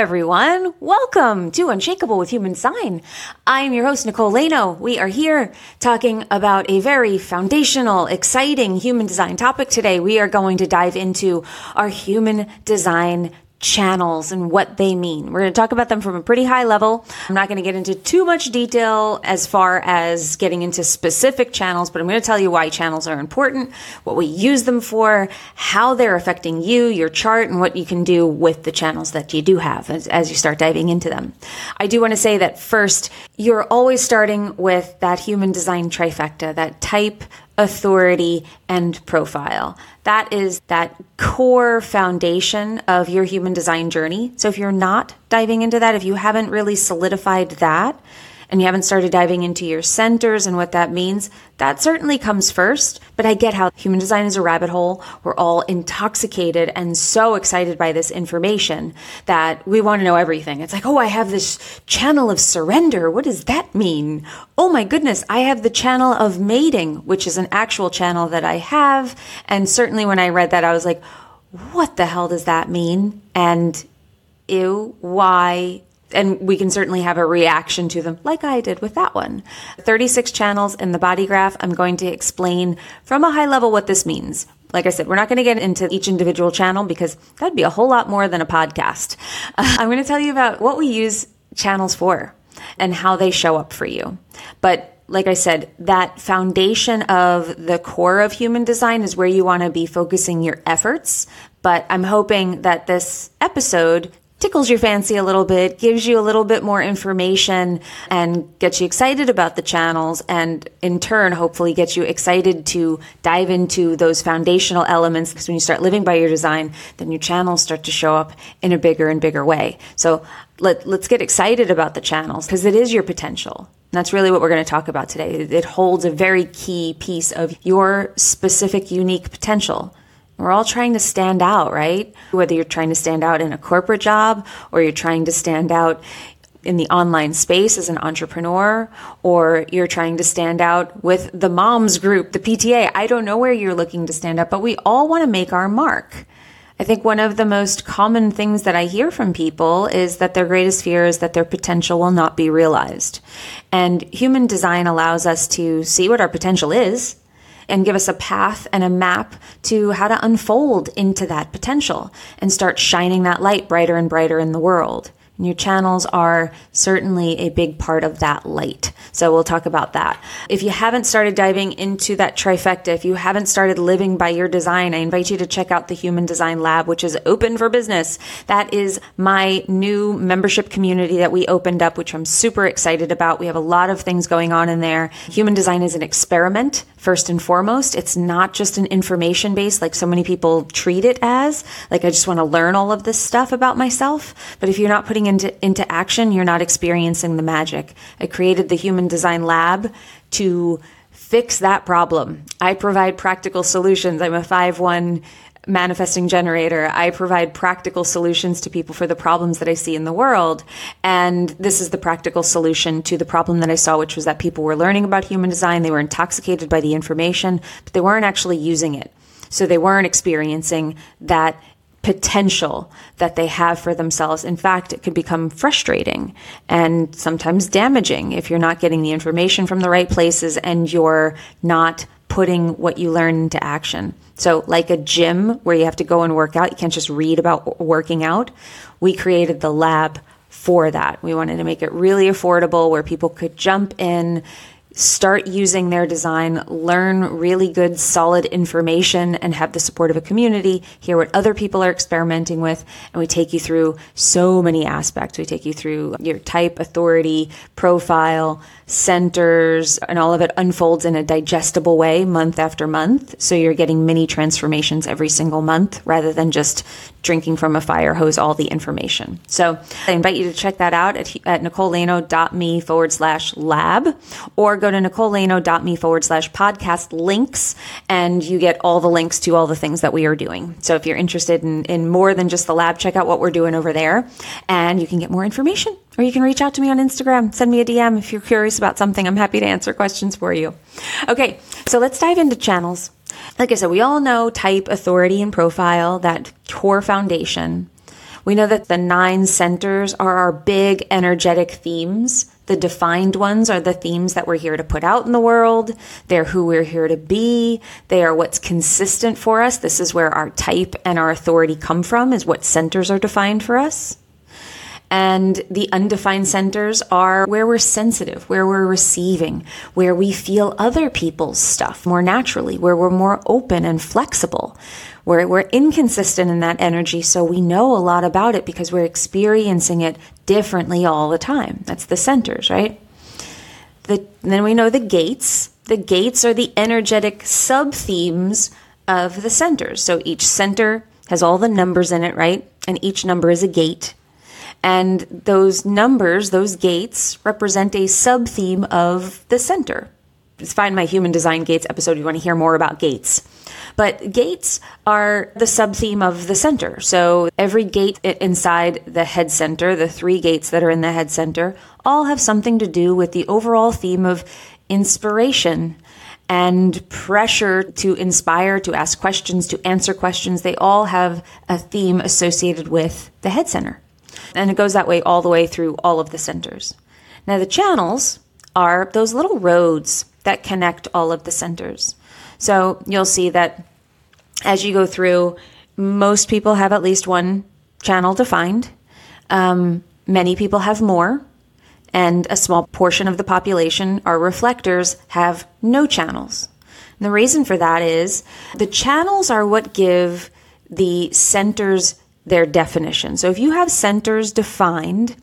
Everyone. Welcome to Unshakable with Human Design. I'm your host, Nicole Laino. We are here talking about a very foundational, exciting human design topic today. We are going to dive into our human design channels and what they mean. We're going to talk about them from a pretty high level. I'm not going to get into too much detail as far as getting into specific channels, but I'm going to tell you why channels are important, what we use them for, how they're affecting you, your chart, and what you can do with the channels that you do have as, as you start diving into them. I do want to say that first, you're always starting with that human design trifecta, that type, authority, and profile. That is that core foundation of your human design journey. So if you're not diving into that, if you haven't really solidified that, and you haven't started diving into your centers and what that means, that certainly comes first. But I get how human design is a rabbit hole. We're all intoxicated and so excited by this information that we want to know everything. It's like, oh, I have this channel of surrender. What does that mean? Oh my goodness, I have the channel of mating, which is an actual channel that I have. And certainly when I read that, I was like, what the hell does that mean? And ew, why? And we can certainly have a reaction to them like I did with that one. 36 channels in the body graph. I'm going to explain from a high level what this means. Like I said, we're not going to get into each individual channel because that'd be a whole lot more than a podcast. Uh, I'm going to tell you about what we use channels for and how they show up for you. But like I said, that foundation of the core of human design is where you want to be focusing your efforts. But I'm hoping that this episode tickles your fancy a little bit, gives you a little bit more information and gets you excited about the channels and in turn hopefully gets you excited to dive into those foundational elements because when you start living by your design, then your channels start to show up in a bigger and bigger way. So let, let's get excited about the channels because it is your potential. And that's really what we're going to talk about today. It holds a very key piece of your specific unique potential. We're all trying to stand out, right? Whether you're trying to stand out in a corporate job or you're trying to stand out in the online space as an entrepreneur or you're trying to stand out with the moms group, the PTA. I don't know where you're looking to stand out, but we all want to make our mark. I think one of the most common things that I hear from people is that their greatest fear is that their potential will not be realized. And human design allows us to see what our potential is and give us a path and a map to how to unfold into that potential and start shining that light brighter and brighter in the world. And your channels are certainly a big part of that light. So we'll talk about that. If you haven't started diving into that trifecta, if you haven't started living by your design, I invite you to check out the Human Design Lab, which is open for business. That is my new membership community that we opened up, which I'm super excited about. We have a lot of things going on in there. Human design is an experiment first and foremost. It's not just an information base like so many people treat it as. Like I just want to learn all of this stuff about myself. But if you're not putting into, into action, you're not experiencing the magic. I created the Human Design Lab to fix that problem. I provide practical solutions. I'm a 5 1 manifesting generator. I provide practical solutions to people for the problems that I see in the world. And this is the practical solution to the problem that I saw, which was that people were learning about human design. They were intoxicated by the information, but they weren't actually using it. So they weren't experiencing that potential that they have for themselves. In fact, it could become frustrating and sometimes damaging if you're not getting the information from the right places and you're not putting what you learn into action. So, like a gym where you have to go and work out, you can't just read about working out. We created the lab for that. We wanted to make it really affordable where people could jump in, start using their design, learn really good, solid information, and have the support of a community, hear what other people are experimenting with. And we take you through so many aspects. We take you through your type, authority, profile, centers, and all of it unfolds in a digestible way month after month. So you're getting mini transformations every single month rather than just drinking from a fire hose all the information. So I invite you to check that out at, at nicolelaino.me forward slash lab or go to nicolelaino.me forward slash podcast links and you get all the links to all the things that we are doing. So if you're interested in, in more than just the lab, check out what we're doing over there and you can get more information or you can reach out to me on Instagram. Send me a DM if you're curious about something. I'm happy to answer questions for you. Okay, so let's dive into channels. Like I said, we all know type, authority, and profile, that core foundation. We know that the nine centers are our big energetic themes. The defined ones are the themes that we're here to put out in the world. They're who we're here to be. They are what's consistent for us. This is where our type and our authority come from, is what centers are defined for us. And the undefined centers are where we're sensitive, where we're receiving, where we feel other people's stuff more naturally, where we're more open and flexible, where we're inconsistent in that energy. So we know a lot about it because we're experiencing it differently all the time. That's the centers, right? The, then we know the gates. The gates are the energetic sub themes of the centers. So each center has all the numbers in it, right? And each number is a gate. And those numbers, those gates, represent a sub theme of the center. Just find my human design gates episode if you want to hear more about gates. But gates are the sub theme of the center. So every gate inside the head center, the three gates that are in the head center, all have something to do with the overall theme of inspiration and pressure to inspire, to ask questions, to answer questions. They all have a theme associated with the head center. And it goes that way all the way through all of the centers. Now, the channels are those little roads that connect all of the centers. So you'll see that as you go through, most people have at least one channel defined. Um, many people have more, and a small portion of the population, our reflectors, have no channels. And the reason for that is the channels are what give the centers their definition. So if you have centers defined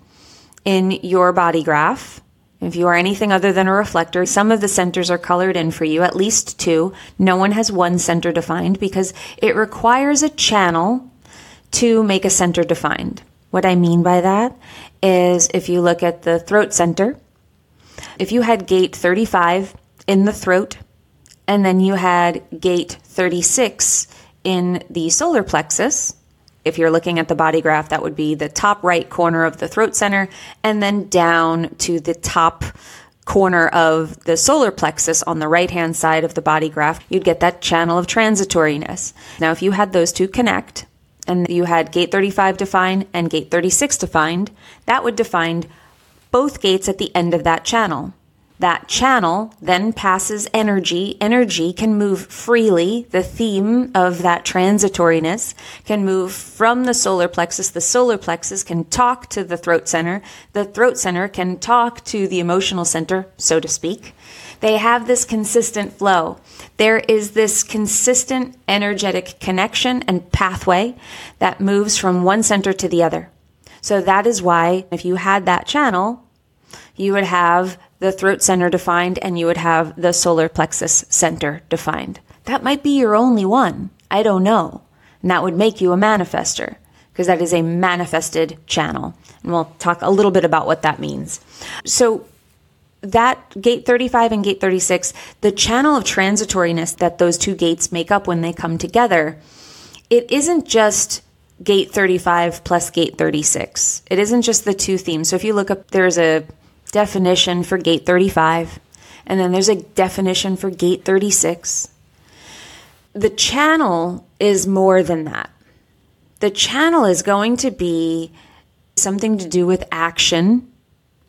in your body graph, if you are anything other than a reflector, some of the centers are colored in for you, at least two. No one has one center defined because it requires a channel to make a center defined. What I mean by that is if you look at the throat center, if you had gate 35 in the throat, and then you had gate 36 in the solar plexus, if you're looking at the body graph, that would be the top right corner of the throat center and then down to the top corner of the solar plexus on the right hand side of the body graph, you'd get that channel of transitoriness. Now, if you had those two connect and you had gate 35 defined and gate 36 defined, that would define both gates at the end of that channel. That channel then passes energy. Energy can move freely. The theme of that transitoriness can move from the solar plexus. The solar plexus can talk to the throat center. The throat center can talk to the emotional center, so to speak. They have this consistent flow. There is this consistent energetic connection and pathway that moves from one center to the other. So that is why if you had that channel, you would have the throat center defined and you would have the solar plexus center defined. That might be your only one. I don't know. And that would make you a manifester because that is a manifested channel. And we'll talk a little bit about what that means. So, that gate 35 and gate 36, the channel of transitoriness that those two gates make up when they come together, it isn't just gate 35 plus gate 36. It isn't just the two themes. So if you look up, there's a definition for gate 35, and then there's a definition for gate 36. The channel is more than that. The channel is going to be something to do with action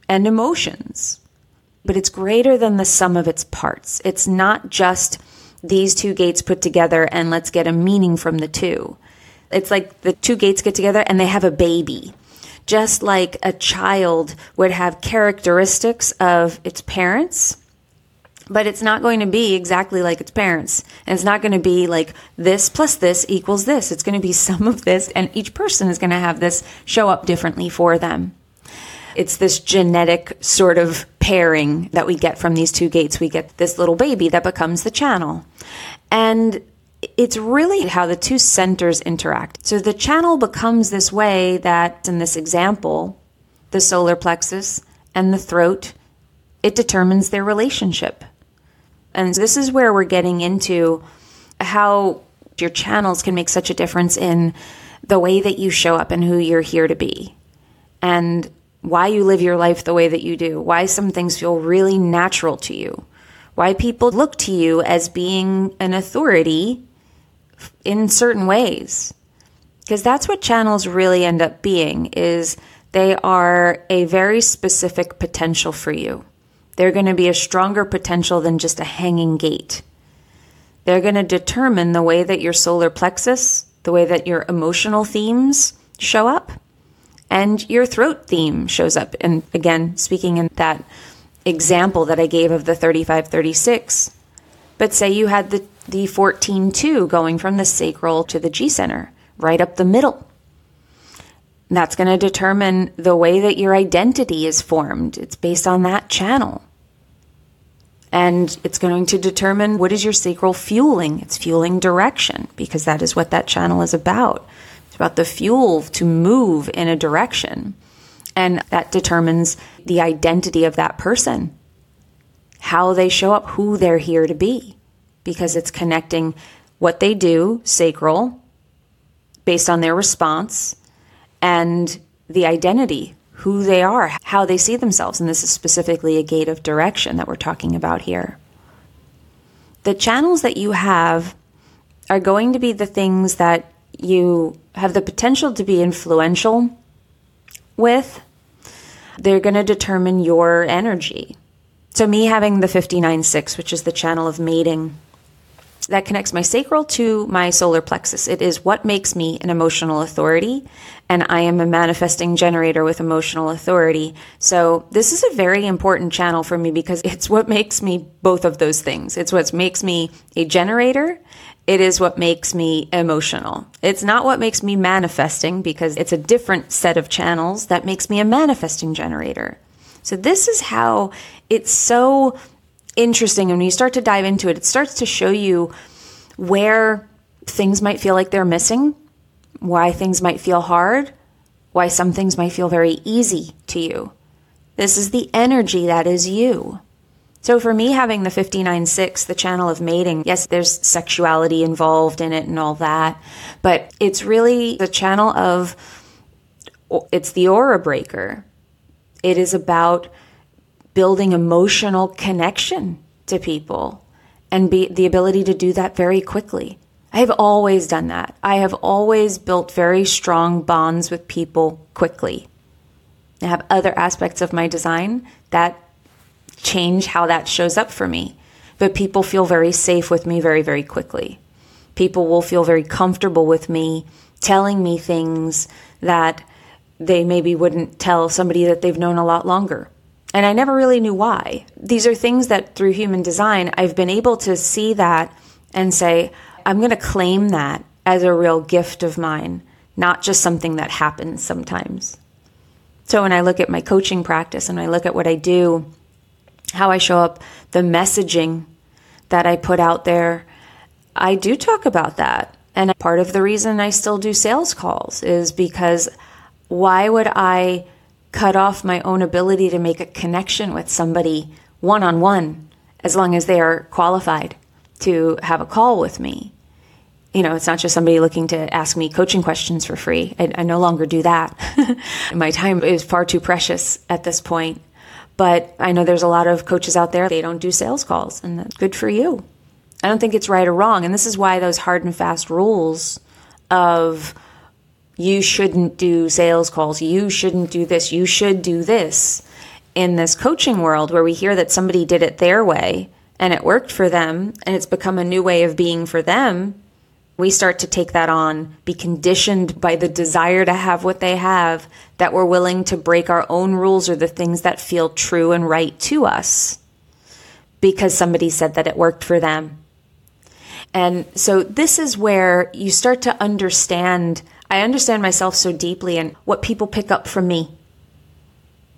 and emotions, but it's greater than the sum of its parts. It's not just these two gates put together and let's get a meaning from the two. It's like the two gates get together and they have a baby just like a child would have characteristics of its parents but it's not going to be exactly like its parents. And it's not going to be like this plus this equals this. It's going to be some of this, and each person is going to have this show up differently for them. It's this genetic sort of pairing that we get from these two gates. We get this little baby that becomes the channel. And it's really how the two centers interact. So the channel becomes this way that, in this example, the solar plexus and the throat, it determines their relationship. And this is where we're getting into how your channels can make such a difference in the way that you show up and who you're here to be. And why you live your life the way that you do, why some things feel really natural to you, why people look to you as being an authority in certain ways. Because that's what channels really end up being is they are a very specific potential for you. They're going to be a stronger potential than just a hanging gate. They're going to determine the way that your solar plexus, the way that your emotional themes show up, and your throat theme shows up. And again, speaking in that example that I gave of the 3536, but say you had the, the 14 2 going from the sacral to the G center, right up the middle. That's going to determine the way that your identity is formed. It's based on that channel. And it's going to determine what is your sacral fueling. It's fueling direction because that is what that channel is about. It's about the fuel to move in a direction. And that determines the identity of that person, how they show up, who they're here to be, because it's connecting what they do, sacral, based on their response, and the identity who they are, how they see themselves. And this is specifically a gate of direction that we're talking about here. The channels that you have are going to be the things that you have the potential to be influential with. They're going to determine your energy. So, me having the 59 6, which is the channel of mating, that connects my sacral to my solar plexus. It is what makes me an emotional authority, and I am a manifesting generator with emotional authority. So, this is a very important channel for me because it's what makes me both of those things. It's what makes me a generator. It is what makes me emotional. It's not what makes me manifesting because it's a different set of channels that makes me a manifesting generator. So, this is how it's so interesting. And when you start to dive into it, it starts to show you where things might feel like they're missing, why things might feel hard, why some things might feel very easy to you. This is the energy that is you. So for me, having the 59.6, the channel of mating, yes, there's sexuality involved in it and all that, but it's really the channel of, it's the aura breaker. It is about building emotional connection to people and be the ability to do that very quickly. I have always done that. I have always built very strong bonds with people quickly. I have other aspects of my design that change how that shows up for me. But people feel very safe with me very, very quickly. People will feel very comfortable with me telling me things that they maybe wouldn't tell somebody that they've known a lot longer. And I never really knew why. These are things that through human design, I've been able to see that and say, I'm going to claim that as a real gift of mine, not just something that happens sometimes. So when I look at my coaching practice and I look at what I do, how I show up, the messaging that I put out there, I do talk about that. And part of the reason I still do sales calls is because why would I cut off my own ability to make a connection with somebody one on one as long as they are qualified to have a call with me. You know, it's not just somebody looking to ask me coaching questions for free. I, I no longer do that. my time is far too precious at this point. But I know there's a lot of coaches out there, they don't do sales calls, and that's good for you. I don't think it's right or wrong. And this is why those hard and fast rules of you shouldn't do sales calls, you shouldn't do this, you should do this. In this coaching world where we hear that somebody did it their way and it worked for them and it's become a new way of being for them, we start to take that on, be conditioned by the desire to have what they have, that we're willing to break our own rules or the things that feel true and right to us because somebody said that it worked for them. And so this is where you start to understand. I understand myself so deeply and what people pick up from me.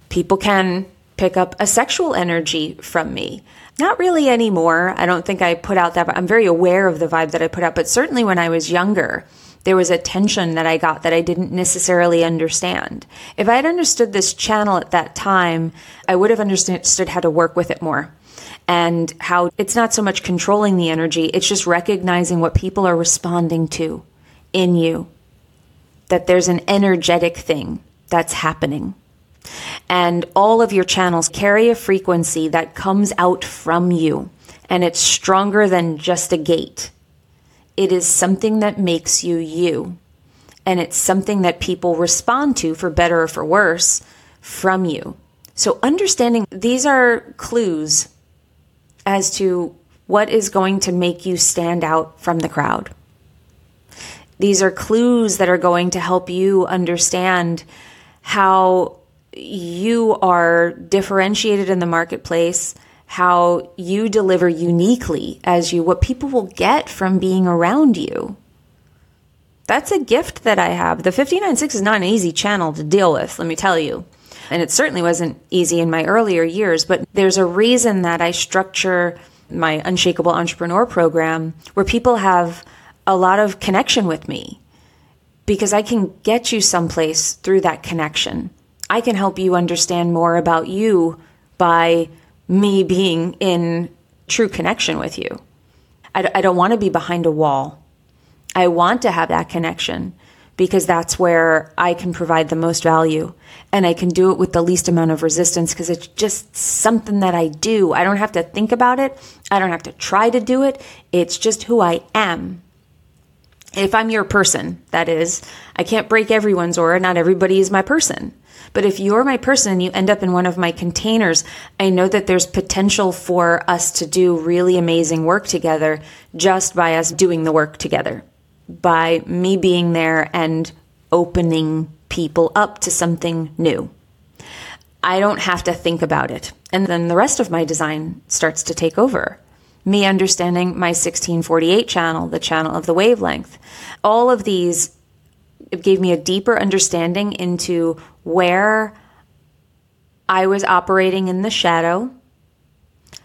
People can pick up a sexual energy from me. Not really anymore. I don't think I put out that. I'm very aware of the vibe that I put out, but certainly when I was younger, there was a tension that I got that I didn't necessarily understand. If I had understood this channel at that time, I would have understood how to work with it more and how it's not so much controlling the energy, it's just recognizing what people are responding to in you. That there's an energetic thing that's happening. And all of your channels carry a frequency that comes out from you, and it's stronger than just a gate. It is something that makes you you. And it's something that people respond to, for better or for worse, from you. So, understanding these are clues as to what is going to make you stand out from the crowd. These are clues that are going to help you understand how you are differentiated in the marketplace how you deliver uniquely as you, what people will get from being around you. That's a gift that I have. The 596 is not an easy channel to deal with, let me tell you. And it certainly wasn't easy in my earlier years, but there's a reason that I structure my Unshakable Entrepreneur program where people have a lot of connection with me because I can get you someplace through that connection. I can help you understand more about you by me being in true connection with you. I, I don't want to be behind a wall. I want to have that connection because that's where I can provide the most value and I can do it with the least amount of resistance because it's just something that I do. I don't have to think about it. I don't have to try to do it. It's just who I am. If I'm your person, that is, I can't break everyone's aura. Not everybody is my person. But if you're my person and you end up in one of my containers, I know that there's potential for us to do really amazing work together just by us doing the work together, by me being there and opening people up to something new. I don't have to think about it. And then the rest of my design starts to take over. Me understanding my 1648 channel, the channel of the wavelength. All of these gave me a deeper understanding into where I was operating in the shadow,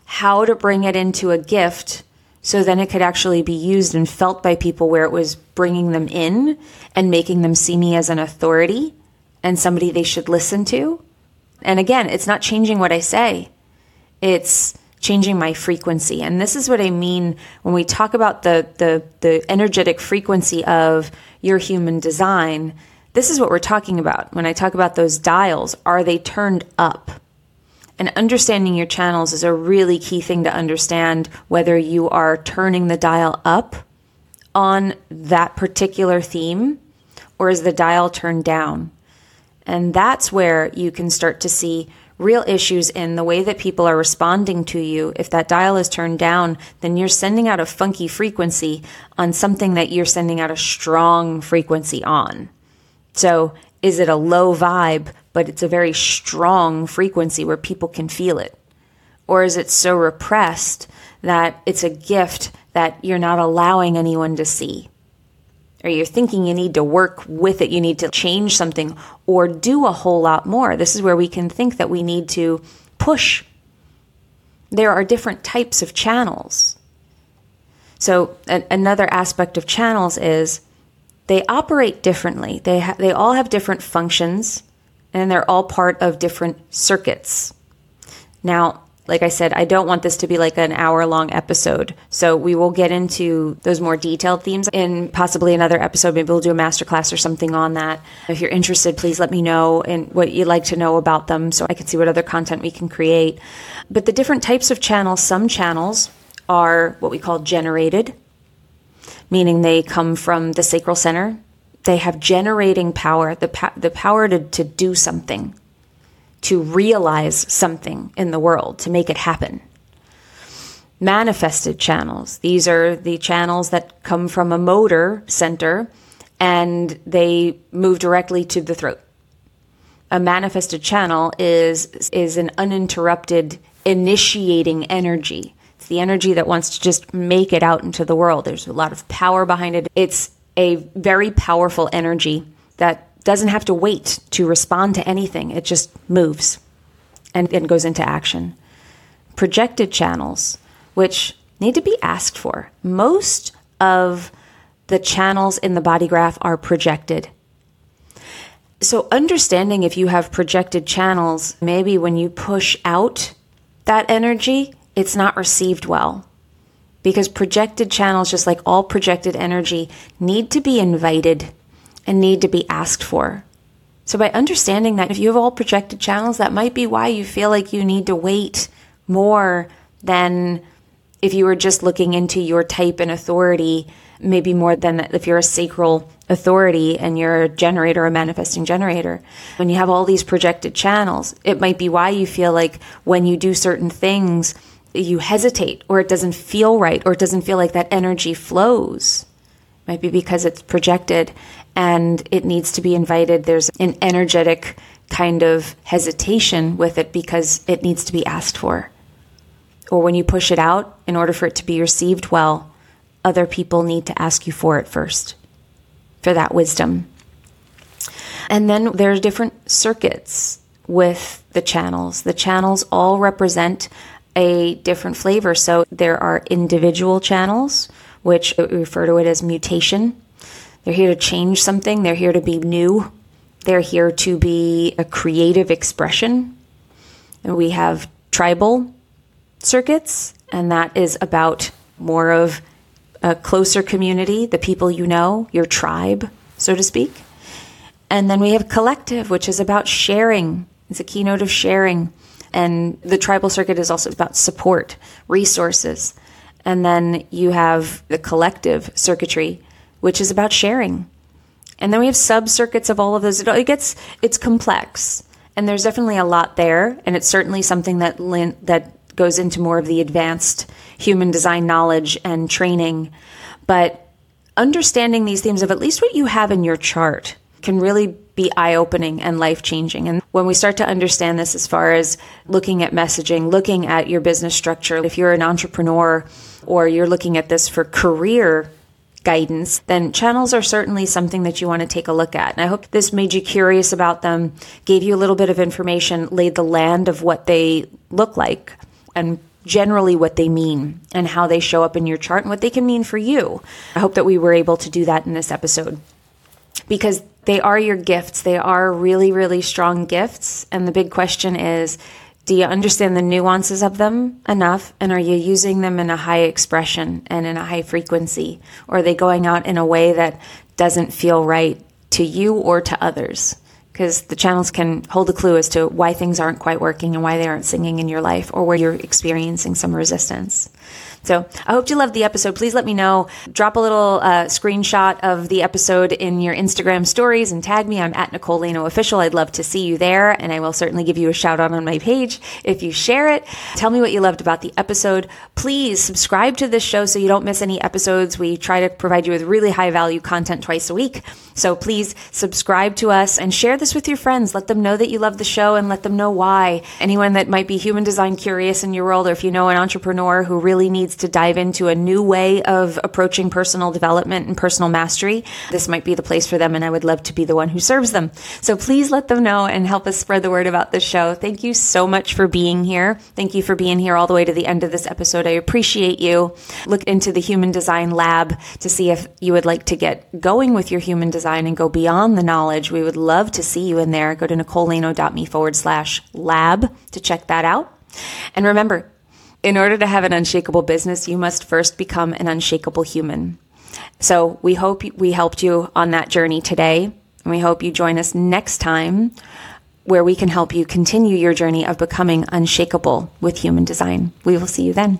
how to bring it into a gift so then it could actually be used and felt by people where it was bringing them in and making them see me as an authority and somebody they should listen to. And again, it's not changing what I say. It's changing my frequency. And this is what I mean when we talk about the the the energetic frequency of your human design, this is what we're talking about. When I talk about those dials, are they turned up? And understanding your channels is a really key thing to understand whether you are turning the dial up on that particular theme or is the dial turned down. And that's where you can start to see real issues in the way that people are responding to you. If that dial is turned down, then you're sending out a funky frequency on something that you're sending out a strong frequency on. So, is it a low vibe, but it's a very strong frequency where people can feel it? Or is it so repressed that it's a gift that you're not allowing anyone to see? Or you're thinking you need to work with it, you need to change something or do a whole lot more. This is where we can think that we need to push. There are different types of channels. So, a- another aspect of channels is they operate differently. They, ha- they all have different functions and they're all part of different circuits. Now, like I said, I don't want this to be like an hour long episode. So we will get into those more detailed themes in possibly another episode. Maybe we'll do a masterclass or something on that. If you're interested, please let me know and what you'd like to know about them so I can see what other content we can create. But the different types of channels, some channels are what we call generated, meaning they come from the sacral center. They have generating power, the, the power to, to do something to realize something in the world, to make it happen. Manifested channels. These are the channels that come from a motor center and they move directly to the throat. A manifested channel is, is an uninterrupted initiating energy. It's the energy that wants to just make it out into the world. There's a lot of power behind it. It's a very powerful energy that doesn't have to wait to respond to anything. It just moves and, and goes into action. Projected channels, which need to be asked for. Most of the channels in the body graph are projected. So, understanding if you have projected channels, maybe when you push out that energy, it's not received well. Because projected channels, just like all projected energy, need to be invited and need to be asked for. So, by understanding that if you have all projected channels, that might be why you feel like you need to wait more than if you were just looking into your type and authority, maybe more than if you're a sacral authority and you're a generator, a manifesting generator. When you have all these projected channels, it might be why you feel like when you do certain things, you hesitate or it doesn't feel right or it doesn't feel like that energy flows. It might be because it's projected and it needs to be invited. There's an energetic kind of hesitation with it because it needs to be asked for. Or when you push it out, in order for it to be received well, other people need to ask you for it first, for that wisdom. And then there are different circuits with the channels. The channels all represent a different flavor. So there are individual channels, which we refer to it as mutation. They're here to change something, they're here to be new, they're here to be a creative expression. And we have tribal circuits, and that is about more of a closer community, the people you know, your tribe, so to speak. And then we have collective, which is about sharing. It's a keynote of sharing. And the tribal circuit is also about support, resources. And then you have the collective circuitry, which is about sharing. And then we have sub circuits of all of those. It gets it's complex, and there's definitely a lot there, and it's certainly something that that goes into more of the advanced human design knowledge and training. But understanding these themes of at least what you have in your chart can really be eye opening and life changing. And when we start to understand this as far as looking at messaging, looking at your business structure, if you're an entrepreneur or you're looking at this for career guidance, then channels are certainly something that you want to take a look at. And I hope this made you curious about them, gave you a little bit of information, laid the land of what they look like and generally what they mean and how they show up in your chart and what they can mean for you. I hope that we were able to do that in this episode because they are your gifts. They are really, really strong gifts. And the big question is do you understand the nuances of them enough? And are you using them in a high expression and in a high frequency? Or are they going out in a way that doesn't feel right to you or to others? because the channels can hold a clue as to why things aren't quite working and why they aren't singing in your life or where you're experiencing some resistance. So I hope you loved the episode. Please let me know. Drop a little uh, screenshot of the episode in your Instagram stories and tag me. I'm at Nicole Laino Official. I'd love to see you there, and I will certainly give you a shout out on my page if you share it. Tell me what you loved about the episode. Please subscribe to this show so you don't miss any episodes. We try to provide you with really high value content twice a week. So please subscribe to us and share this with your friends. Let them know that you love the show and let them know why. Anyone that might be human design curious in your world, or if you know an entrepreneur who really needs to dive into a new way of approaching personal development and personal mastery, this might be the place for them. And I would love to be the one who serves them. So please let them know and help us spread the word about this show. Thank you so much for being here. Thank you for being here all the way to the end of this episode. I appreciate you. Look into the Human Design Lab to see if you would like to get going with your human design and go beyond the knowledge. We would love to see you in there. Go to nicolelaino.me forward slash lab to check that out. And remember, in order to have an unshakable business, you must first become an unshakable human. So we hope we helped you on that journey today. And we hope you join us next time where we can help you continue your journey of becoming unshakable with human design. We will see you then.